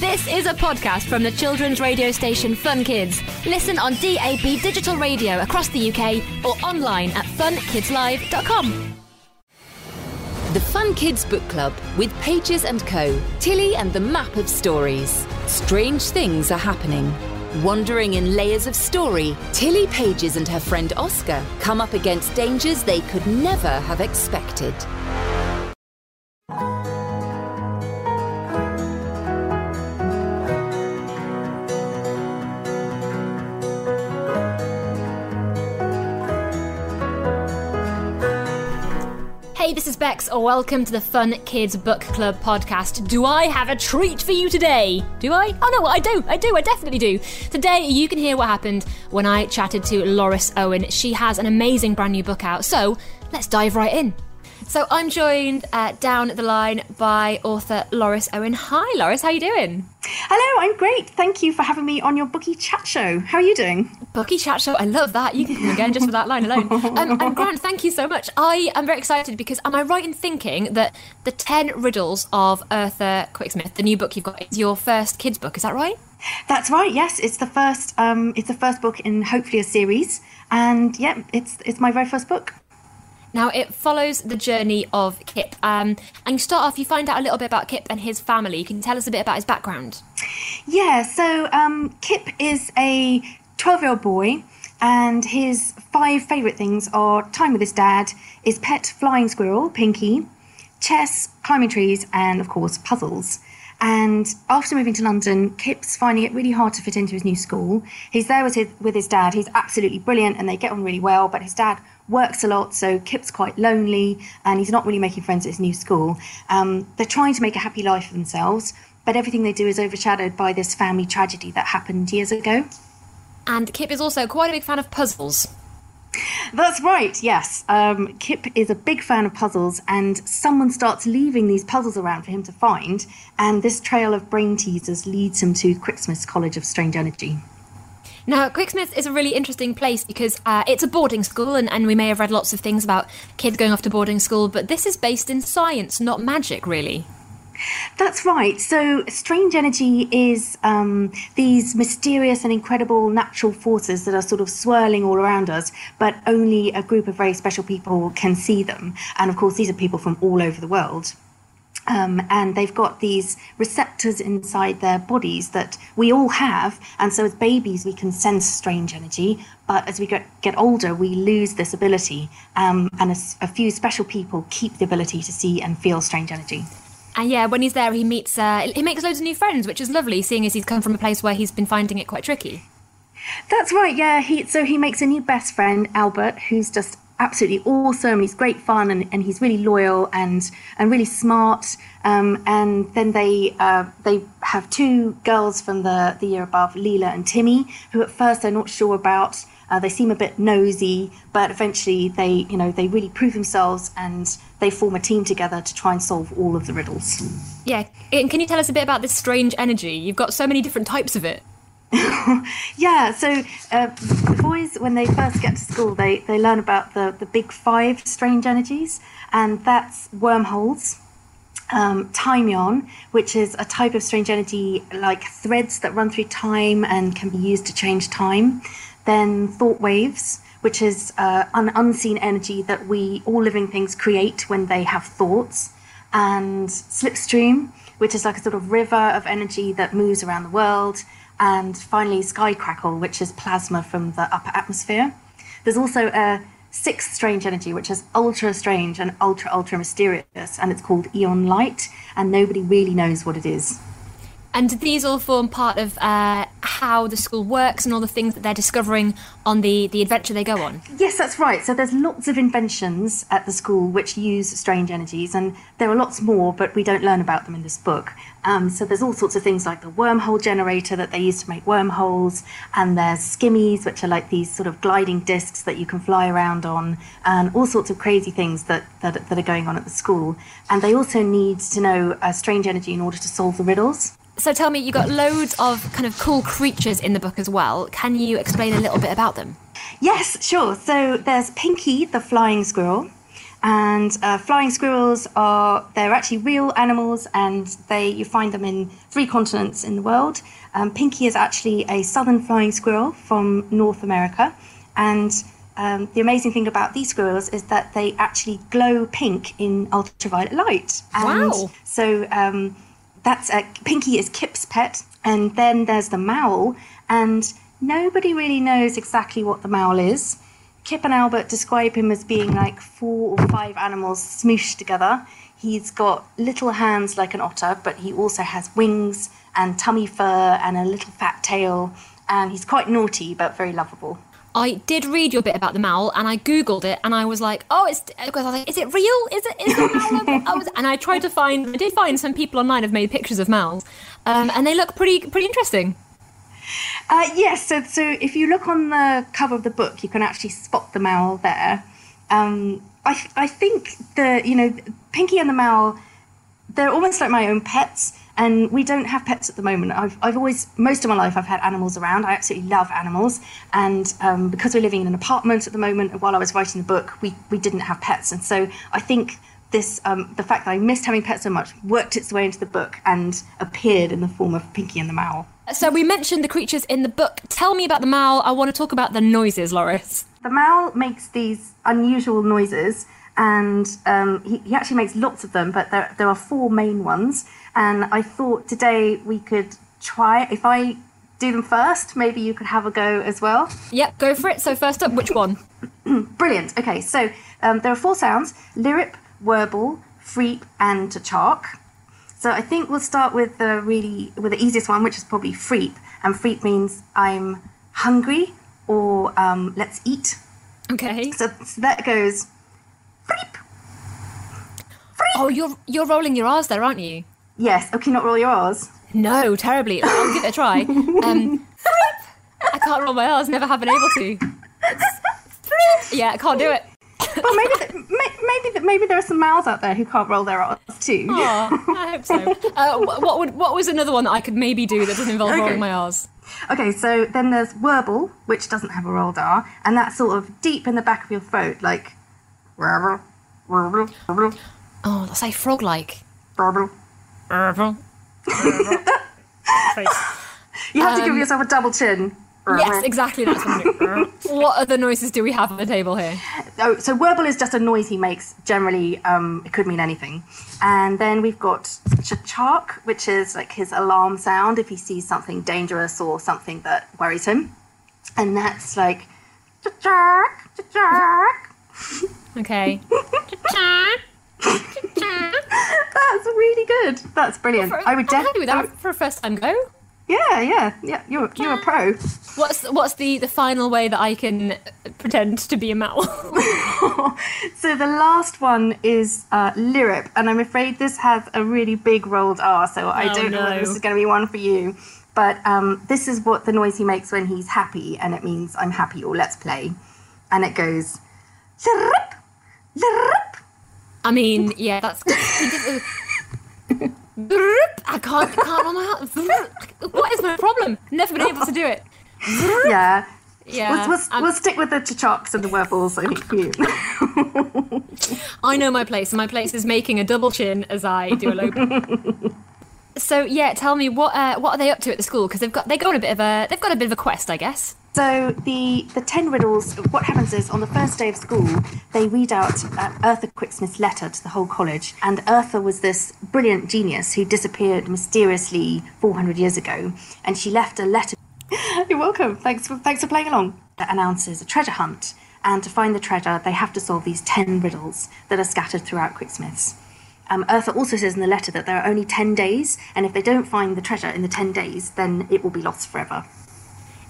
This is a podcast from the children's radio station Fun Kids. Listen on DAB digital radio across the UK or online at funkidslive.com. The Fun Kids Book Club with Pages and Co. Tilly and the Map of Stories. Strange things are happening. Wandering in layers of story, Tilly Pages and her friend Oscar come up against dangers they could never have expected. This is Bex. Welcome to the Fun Kids Book Club podcast. Do I have a treat for you today? Do I? Oh no, I do. I do. I definitely do. Today, you can hear what happened when I chatted to Loris Owen. She has an amazing brand new book out. So let's dive right in. So I'm joined uh, down the line by author Loris Owen. Hi, Loris. How are you doing? Hello, I'm great. Thank you for having me on your bookie chat show. How are you doing? Bookie chat show. I love that. You can come again just for that line alone. Um, and Grant, thank you so much. I am very excited because am I right in thinking that the ten riddles of Eartha Quicksmith, the new book you've got, is your first kids book? Is that right? That's right. Yes, it's the first. Um, it's the first book in hopefully a series, and yeah, it's it's my very first book. Now, it follows the journey of Kip. Um, and you start off, you find out a little bit about Kip and his family. Can you tell us a bit about his background? Yeah. So um, Kip is a twelve-year-old boy, and his five favourite things are time with his dad, his pet flying squirrel Pinky, chess, climbing trees, and of course puzzles. And after moving to London, Kip's finding it really hard to fit into his new school. He's there with his, with his dad. He's absolutely brilliant and they get on really well, but his dad works a lot, so Kip's quite lonely and he's not really making friends at his new school. Um, they're trying to make a happy life for themselves, but everything they do is overshadowed by this family tragedy that happened years ago. And Kip is also quite a big fan of puzzles. That's right, yes. Um, Kip is a big fan of puzzles, and someone starts leaving these puzzles around for him to find, and this trail of brain teasers leads him to Quicksmith's College of Strange Energy. Now, Quicksmith is a really interesting place because uh, it's a boarding school, and, and we may have read lots of things about kids going off to boarding school, but this is based in science, not magic, really. That's right. So, strange energy is um, these mysterious and incredible natural forces that are sort of swirling all around us, but only a group of very special people can see them. And of course, these are people from all over the world. Um, and they've got these receptors inside their bodies that we all have. And so, as babies, we can sense strange energy. But as we get, get older, we lose this ability. Um, and a, a few special people keep the ability to see and feel strange energy. And yeah, when he's there, he meets, uh, he makes loads of new friends, which is lovely, seeing as he's come from a place where he's been finding it quite tricky. That's right. Yeah. He so he makes a new best friend, Albert, who's just absolutely awesome. He's great fun and, and he's really loyal and and really smart. Um, and then they uh, they have two girls from the the year above, Leela and Timmy, who at first they're not sure about. Uh, they seem a bit nosy, but eventually they you know they really prove themselves and they form a team together to try and solve all of the riddles. Yeah, and can you tell us a bit about this strange energy? You've got so many different types of it. yeah, so uh, the boys, when they first get to school, they, they learn about the, the big five strange energies, and that's wormholes, um, time yarn, which is a type of strange energy like threads that run through time and can be used to change time. Then thought waves, which is uh, an unseen energy that we, all living things, create when they have thoughts. And slipstream, which is like a sort of river of energy that moves around the world and finally sky crackle, which is plasma from the upper atmosphere. There's also a sixth strange energy, which is ultra strange and ultra, ultra mysterious, and it's called eon light, and nobody really knows what it is. And these all form part of uh, how the school works and all the things that they're discovering on the, the adventure they go on. Yes, that's right. So there's lots of inventions at the school which use strange energies, and there are lots more, but we don't learn about them in this book. Um, so there's all sorts of things like the wormhole generator that they use to make wormholes, and there's skimmies, which are like these sort of gliding discs that you can fly around on, and all sorts of crazy things that, that, that are going on at the school. And they also need to know uh, strange energy in order to solve the riddles. So tell me, you got loads of kind of cool creatures in the book as well. Can you explain a little bit about them? Yes, sure. So there's Pinky, the flying squirrel, And uh, flying squirrels are they're actually real animals, and they you find them in three continents in the world. Um, Pinky is actually a southern flying squirrel from North America, and um, the amazing thing about these squirrels is that they actually glow pink in ultraviolet light. And Wow. So um, that's Pinky is Kip's pet, and then there's the Mowl, and nobody really knows exactly what the Mowl is. Kip and Albert describe him as being like four or five animals smooshed together. He's got little hands like an otter, but he also has wings and tummy fur and a little fat tail. And he's quite naughty, but very lovable. I did read your bit about the Mowl, and I googled it, and I was like, "Oh, it's." I was like, "Is it real? Is it? Is the Mowl?" a-" I was, and I tried to find. I did find some people online have made pictures of Mowls, um, and they look pretty pretty interesting. Uh, yes, so, so if you look on the cover of the book, you can actually spot the Mowl there. Um, I, I think the, you know, Pinky and the Mowl, they're almost like my own pets, and we don't have pets at the moment. I've, I've always, most of my life, I've had animals around. I absolutely love animals, and um, because we're living in an apartment at the moment, while I was writing the book, we, we didn't have pets, and so I think this, um, the fact that I missed having pets so much, worked its way into the book and appeared in the form of Pinky and the Mowl. So we mentioned the creatures in the book. Tell me about the Mowl. I want to talk about the noises, Loris. The Mowl makes these unusual noises, and um, he, he actually makes lots of them, but there, there are four main ones. And I thought today we could try, if I do them first, maybe you could have a go as well. Yep, go for it. So first up, which one? Brilliant. Okay, so um, there are four sounds lirip, warble, freep, and tachark. So I think we'll start with the really with the easiest one, which is probably freep. And freep means I'm hungry or um, let's eat. Okay. So, so that goes. Oh, you're you're rolling your R's there, aren't you? Yes. Okay, not roll your R's. No, terribly. I'll give it a try. Um, I can't roll my R's. Never have been able to. Yeah, I can't do it. But maybe th- may- maybe th- maybe there are some mouths out there who can't roll their R's too. Oh, I hope so. Uh, what would what was another one that I could maybe do that doesn't involve Okay. rolling my R's? Okay, so then there's warble, which doesn't have a rolled R, and that's sort of deep in the back of your throat, like. Oh, let's say frog-like. warble. yes, You have to give Um, yourself a double chin. Yes, exactly. That's what, I'm doing. what other noises do we have on the table here? Oh, so warble is just a noise he makes. Generally, um, it could mean anything. And then we've got chachark, which is like his alarm sound if he sees something dangerous or something that worries him. And that's like chachark, chachark. Okay. That's really good. That's brilliant. I would I'm happy with definitely. that for a first time go. Yeah, yeah, yeah. You're you're a pro. What's what's the the final way that I can pretend to be a mouse? So the last one is uh, and I'm afraid this has a really big rolled R. So I Oh, don't know no. whether this is going to be one for you. But um, this is what the noise he makes when he's happy, and it means I'm happy or let's play, and it goes lirip. I mean, yeah, that's. I can't, can't roll my heart. What is my problem? Never been able to do it. Yeah. Yeah, We'll, we'll, we'll stick with the chacharks and the warbles, I think, you. I know my place, and my place is making a double chin as I do a low. so yeah, tell me what uh, what are they up to at the school? Because they've got they go on a bit of a they've got a bit of a quest, I guess. So the the ten riddles. What happens is on the first day of school, they read out uh, Eartha Quicksmith's letter to the whole college. And Eartha was this brilliant genius who disappeared mysteriously 400 years ago, and she left a letter. You're welcome. Thanks for thanks for playing along. That announces a treasure hunt, and to find the treasure, they have to solve these ten riddles that are scattered throughout Quicksmiths. Um, Eartha also says in the letter that there are only 10 days, and if they don't find the treasure in the 10 days, then it will be lost forever.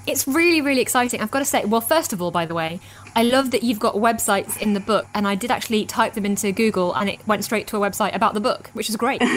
It's really, really exciting. I've got to say, well, first of all, by the way, I love that you've got websites in the book, and I did actually type them into Google, and it went straight to a website about the book, which is great.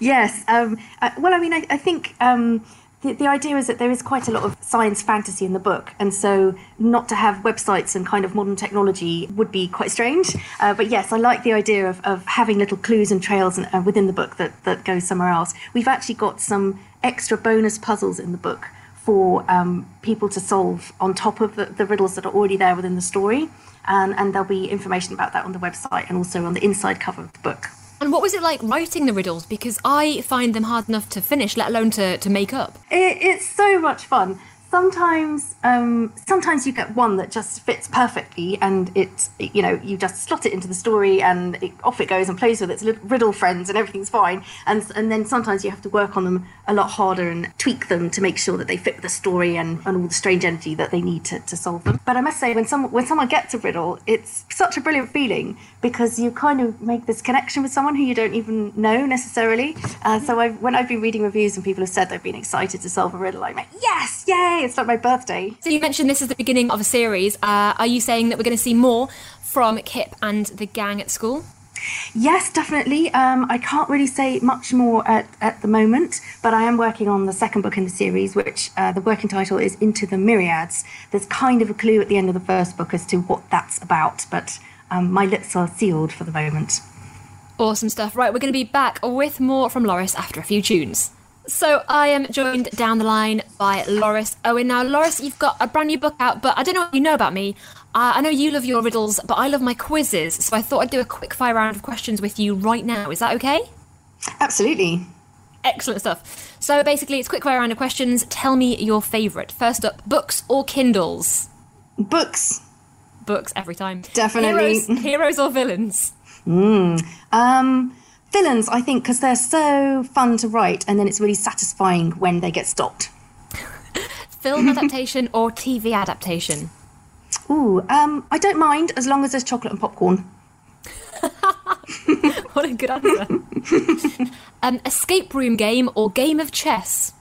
Yes. Um, uh, well, I mean, I, I think um, the, the idea is that there is quite a lot of science fantasy in the book, and so not to have websites and kind of modern technology would be quite strange. Uh, but yes, I like the idea of, of having little clues and trails and, uh, within the book that, that go somewhere else. We've actually got some extra bonus puzzles in the book for um, people to solve on top of the, the riddles that are already there within the story. And, and there'll be information about that on the website and also on the inside cover of the book. And what was it like writing the riddles? Because I find them hard enough to finish, let alone to, to make up. It, it's so much fun sometimes um, sometimes you get one that just fits perfectly and it you know you just slot it into the story and it, off it goes and plays with its little riddle friends and everything's fine. And and then sometimes you have to work on them a lot harder and tweak them to make sure that they fit with the story and, and all the strange energy that they need to, to solve them. But i must say when someone when someone gets a riddle it's such a brilliant feeling because you kind of make this connection with someone who you don't even know necessarily. Uh, so I've, when i've been reading reviews and people have said they've been excited to solve a riddle i'm like yes yay it's not my birthday. So you mentioned this is the beginning of a series. Uh, are you saying that we're going to see more from Kip and the gang at school? Yes, definitely. Um, I can't really say much more at, at the moment, but I am working on the second book in the series, which uh, the working title is Into the Myriads. There's kind of a clue at the end of the first book as to what that's about, but um, my lips are sealed for the moment. Awesome stuff. Right, we're going to be back with more from Loris after a few tunes. So I am joined down the line by Loris Owen. Now, Loris, you've got a brand new book out, but I don't know what you know about me. Uh, I know you love your riddles, but I love my quizzes. So I thought I'd do a quick fire round of questions with you right now. Is that okay? Absolutely. Excellent stuff. So basically, it's quick fire round of questions. Tell me your favourite. First up, books or Kindles? Books. Books every time. Definitely. Heroes, heroes or villains? Mm. Um, Villains, I think, because they're so fun to write and then it's really satisfying when they get stopped. Film adaptation or TV adaptation? Ooh, um, I don't mind as long as there's chocolate and popcorn. what a good answer. um, escape room game or game of chess?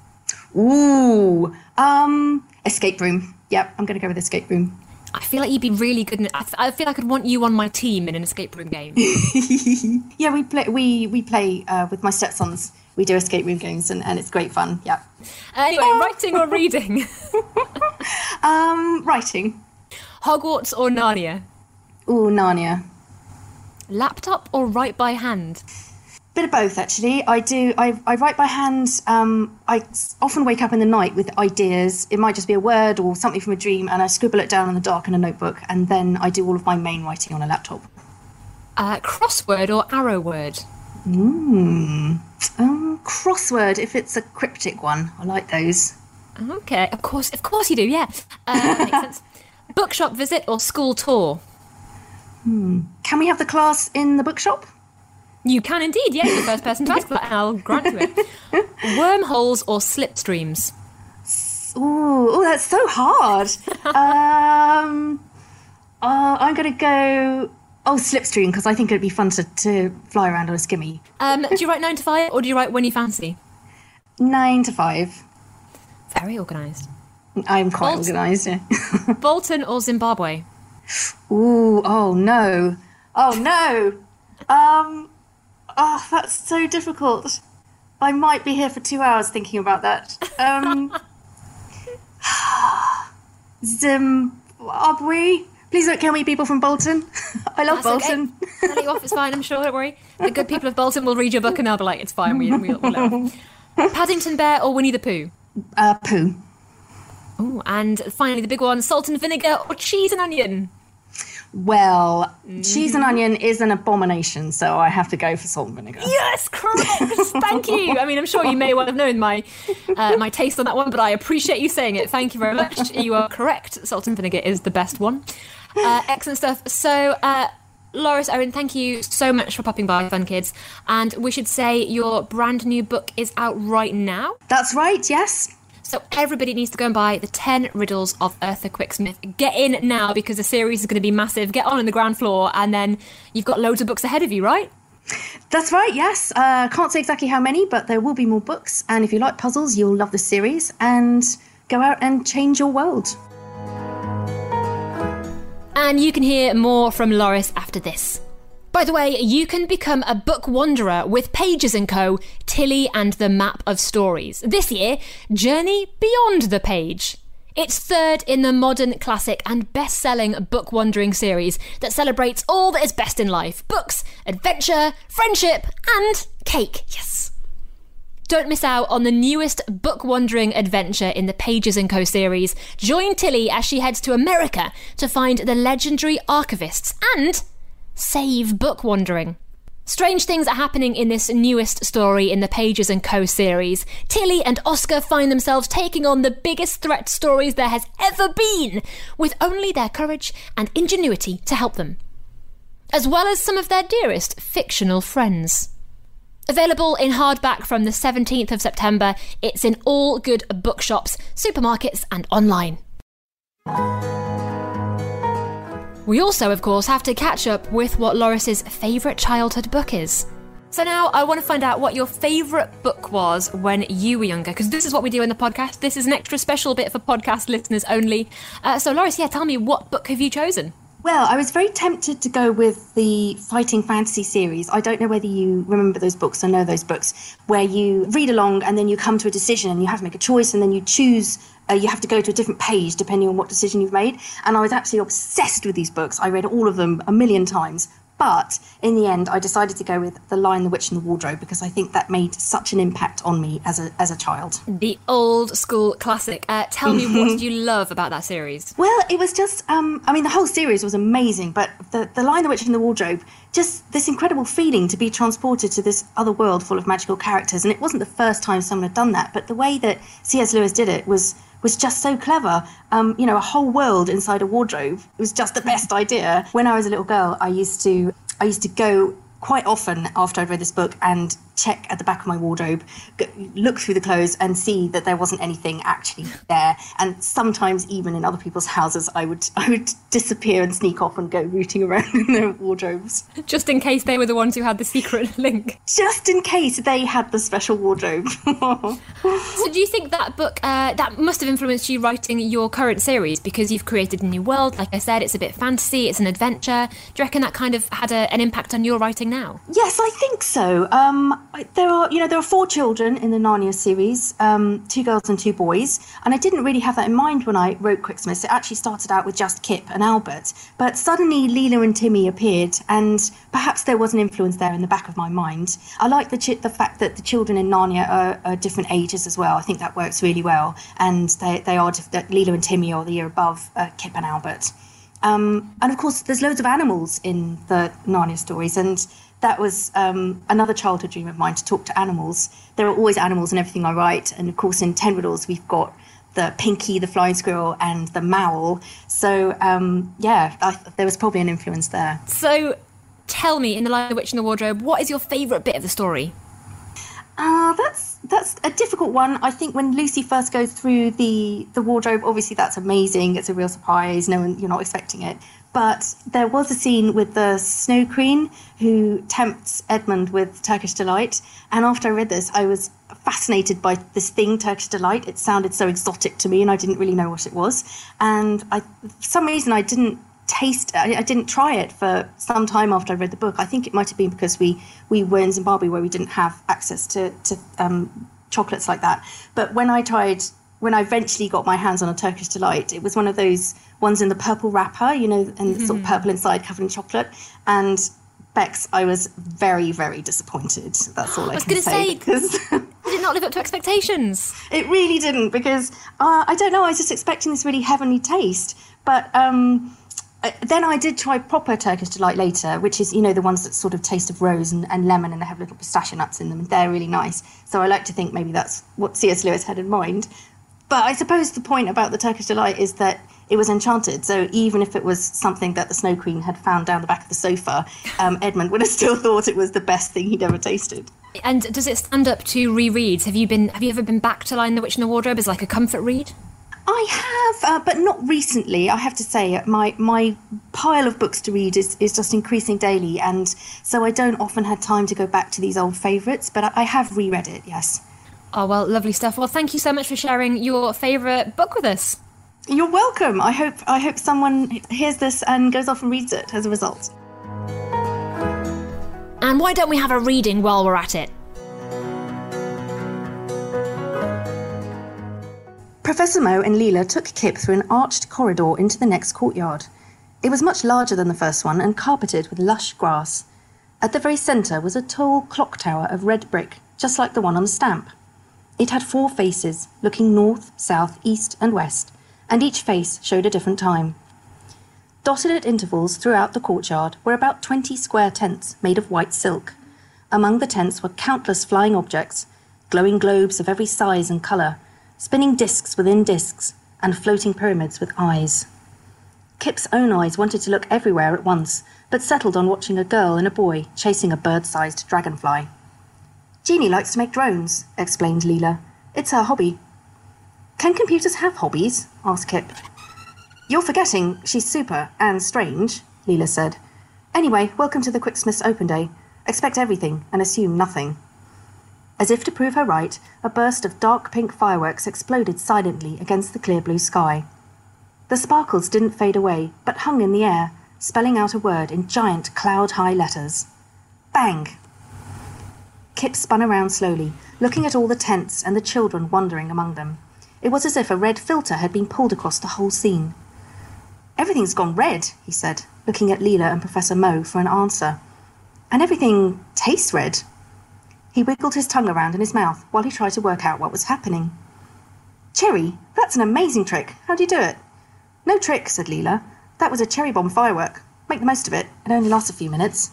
Ooh, um, escape room. Yep, I'm going to go with escape room. I feel like you'd be really good. In, I feel like I'd want you on my team in an escape room game. yeah, we play. We we play uh, with my stepsons. We do escape room games, and, and it's great fun. Yeah. Uh, anyway, writing or reading? um, writing. Hogwarts or Narnia? Ooh, Narnia. Laptop or write by hand? Bit of both actually. I do i, I write by hand um, i often wake up in the night with ideas. It might just be a word or something from a dream and i scribble it down in the dark in a notebook and then i do all of my main writing on a laptop. Uh, crossword or arrow word? Mm. um, crossword if it's a cryptic one. I like those. Okay. Of course of course you do yeah. Uh, makes sense. Bookshop visit or school tour? Hmm. can we have the class in the bookshop you can indeed, yes. The first person to ask that, and I'll grant you it. Wormholes or slipstreams? Ooh, that's so hard. um, uh, I'm going to go. Oh, slipstream, because I think it'd be fun to, to fly around on a skimmy. Um, do you write nine to five, or do you write when you fancy? Nine to five. Very organised. I'm quite organised, yeah. Bolton or Zimbabwe? Ooh, oh no. Oh no. Um, Oh, that's so difficult. I might be here for two hours thinking about that. Um, Zimbabwe. Please don't kill me, people from Bolton. I love That's Bolton. Okay. Tell you off, it's fine. I'm sure. Don't worry. The good people of Bolton will read your book and they'll be like, "It's fine. We, we, we'll Paddington Bear or Winnie the Pooh? Uh, Pooh. Oh, and finally the big one: salt and vinegar or cheese and onion? Well, mm-hmm. cheese and onion is an abomination, so I have to go for salt and vinegar. Yes, correct. Thank you. I mean, I'm sure you may well have known my uh, my taste on that one, but I appreciate you saying it. Thank you very much. You are correct. Salt and vinegar is the best one. Uh, excellent stuff. So. Uh, Loris Owen, thank you so much for popping by, Fun Kids. And we should say your brand new book is out right now. That's right, yes. So everybody needs to go and buy the 10 riddles of Eartha Quicksmith. Get in now because the series is going to be massive. Get on in the ground floor and then you've got loads of books ahead of you, right? That's right, yes. Uh, can't say exactly how many, but there will be more books. And if you like puzzles, you'll love the series and go out and change your world. And you can hear more from Loris after this. By the way, you can become a book wanderer with Pages & Co, Tilly and the Map of Stories. This year, Journey Beyond the Page. It's third in the modern classic and best selling book wandering series that celebrates all that is best in life books, adventure, friendship, and cake. Yes. Don't miss out on the newest book wandering adventure in the Pages & Co series. Join Tilly as she heads to America to find the legendary archivists and save book wandering. Strange things are happening in this newest story in the Pages & Co series. Tilly and Oscar find themselves taking on the biggest threat stories there has ever been, with only their courage and ingenuity to help them, as well as some of their dearest fictional friends. Available in hardback from the 17th of September, it's in all good bookshops, supermarkets, and online. We also, of course, have to catch up with what Loris's favourite childhood book is. So now I want to find out what your favourite book was when you were younger, because this is what we do in the podcast. This is an extra special bit for podcast listeners only. Uh, so, Loris, yeah, tell me what book have you chosen? Well, I was very tempted to go with the Fighting Fantasy series. I don't know whether you remember those books or know those books, where you read along and then you come to a decision and you have to make a choice and then you choose uh, you have to go to a different page depending on what decision you've made. And I was absolutely obsessed with these books. I read all of them a million times. But in the end, I decided to go with The Lion, the Witch, and the Wardrobe because I think that made such an impact on me as a, as a child. The old school classic. Uh, tell me, what did you love about that series? Well, it was just, um, I mean, the whole series was amazing, but the, the Lion, the Witch, and the Wardrobe, just this incredible feeling to be transported to this other world full of magical characters. And it wasn't the first time someone had done that, but the way that C.S. Lewis did it was was just so clever. Um, you know, a whole world inside a wardrobe It was just the best idea. When I was a little girl, I used to I used to go quite often after I'd read this book and check at the back of my wardrobe, look through the clothes and see that there wasn't anything actually there. And sometimes even in other people's houses, I would I would disappear and sneak off and go rooting around in their wardrobes. Just in case they were the ones who had the secret link. Just in case they had the special wardrobe. so do you think that book uh, that must have influenced you writing your current series because you've created a new world? Like I said, it's a bit fantasy, it's an adventure. Do you reckon that kind of had a, an impact on your writing now? Yes, I think so. Um, there are, you know, there are four children in the Narnia series, um, two girls and two boys, and I didn't really have that in mind when I wrote Quicksmith. It actually started out with just Kip and Albert, but suddenly Leela and Timmy appeared, and perhaps there was an influence there in the back of my mind. I like the ch- the fact that the children in Narnia are, are, different ages as well. I think that works really well, and they they are diff- Leela and Timmy are the year above uh, Kip and Albert. Um, and of course, there's loads of animals in the Narnia stories, and that was um, another childhood dream of mine to talk to animals. There are always animals in everything I write, and of course, in Ten Riddles, we've got the Pinky, the flying squirrel, and the Mowl. So, um, yeah, I, there was probably an influence there. So, tell me, in The Lion, the Witch, and the Wardrobe, what is your favourite bit of the story? A difficult one. I think when Lucy first goes through the the wardrobe, obviously that's amazing. It's a real surprise. No one you're not expecting it. But there was a scene with the Snow Queen who tempts Edmund with Turkish delight. And after I read this, I was fascinated by this thing, Turkish delight. It sounded so exotic to me, and I didn't really know what it was. And I, for some reason, I didn't taste I, I, didn't try it for some time after I read the book. I think it might have been because we we were in Zimbabwe where we didn't have access to to um, chocolates like that. But when I tried when I eventually got my hands on a Turkish delight, it was one of those ones in the purple wrapper, you know, and mm-hmm. sort of mm-hmm. purple inside, covered in chocolate. And Bex, I was very, very disappointed. That's all I, I was going to say. Because did it not live up to expectations? It really didn't, because uh, I don't know. I was just expecting this really heavenly taste, but. Um, then I did try proper Turkish delight later, which is you know the ones that sort of taste of rose and, and, lemon, and they have little pistachio nuts in them, and they're really nice. So I like to think maybe that's what C.S. Lewis had in mind. But I suppose the point about the Turkish delight is that it was enchanted. So even if it was something that the Snow Queen had found down the back of the sofa, um, Edmund would have still thought it was the best thing he'd ever tasted. And does it stand up to rereads? Have you been? Have you ever been back to *Lion the Witch in the Wardrobe as like a comfort read? I have, uh, but not recently. I have to say, my my pile of books to read is, is just increasing daily, and so I don't often have time to go back to these old favourites. But I, I have reread it, yes. Oh well, lovely stuff. Well, thank you so much for sharing your favourite book with us. You're welcome. I hope I hope someone hears this and goes off and reads it as a result. And why don't we have a reading while we're at it? Professor Moe and Leela took Kip through an arched corridor into the next courtyard. It was much larger than the first one and carpeted with lush grass. At the very centre was a tall clock tower of red brick, just like the one on the stamp. It had four faces, looking north, south, east, and west, and each face showed a different time. Dotted at intervals throughout the courtyard were about twenty square tents made of white silk. Among the tents were countless flying objects, glowing globes of every size and colour, spinning discs within discs, and floating pyramids with eyes. Kip's own eyes wanted to look everywhere at once, but settled on watching a girl and a boy chasing a bird sized dragonfly. Jeannie likes to make drones, explained Leela. It's her hobby. Can computers have hobbies? asked Kip. You're forgetting she's super and strange, Leela said. Anyway, welcome to the Quicksmiths Open Day. Expect everything and assume nothing. As if to prove her right, a burst of dark pink fireworks exploded silently against the clear blue sky. The sparkles didn't fade away, but hung in the air, spelling out a word in giant cloud high letters Bang! Kip spun around slowly, looking at all the tents and the children wandering among them. It was as if a red filter had been pulled across the whole scene. Everything's gone red, he said, looking at Leela and Professor Mo for an answer. And everything tastes red. He wiggled his tongue around in his mouth while he tried to work out what was happening. Cherry, that's an amazing trick. How do you do it? No trick, said Leela. That was a cherry bomb firework. Make the most of it. It only lasts a few minutes.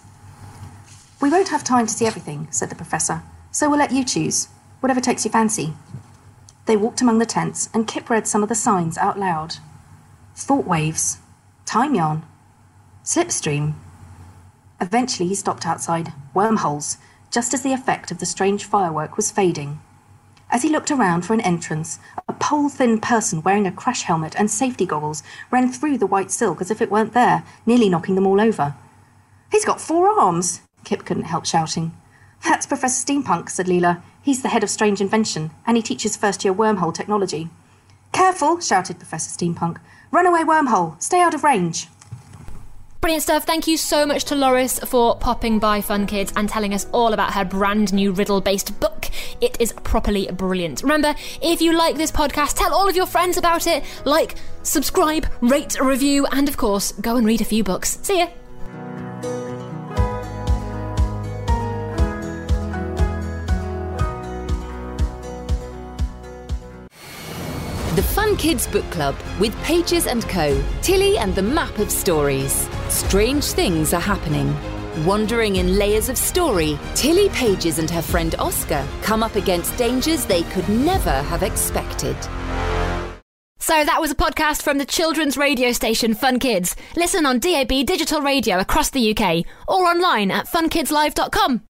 We won't have time to see everything, said the professor, so we'll let you choose. Whatever takes your fancy. They walked among the tents, and Kip read some of the signs out loud. Thought waves, time yarn, slipstream. Eventually he stopped outside wormholes, just as the effect of the strange firework was fading. As he looked around for an entrance, a pole thin person wearing a crash helmet and safety goggles ran through the white silk as if it weren't there, nearly knocking them all over. He's got four arms, Kip couldn't help shouting. That's Professor Steampunk, said Leela. He's the head of Strange Invention, and he teaches first year wormhole technology. Careful, shouted Professor Steampunk. Runaway wormhole. Stay out of range. Brilliant stuff. Thank you so much to Loris for popping by Fun Kids and telling us all about her brand new riddle based book. It is properly brilliant. Remember, if you like this podcast, tell all of your friends about it. Like, subscribe, rate, review, and of course, go and read a few books. See ya. The Fun Kids Book Club with Pages and Co. Tilly and the Map of Stories. Strange things are happening. Wandering in layers of story, Tilly Pages and her friend Oscar come up against dangers they could never have expected. So that was a podcast from the children's radio station Fun Kids. Listen on DAB digital radio across the UK or online at funkidslive.com.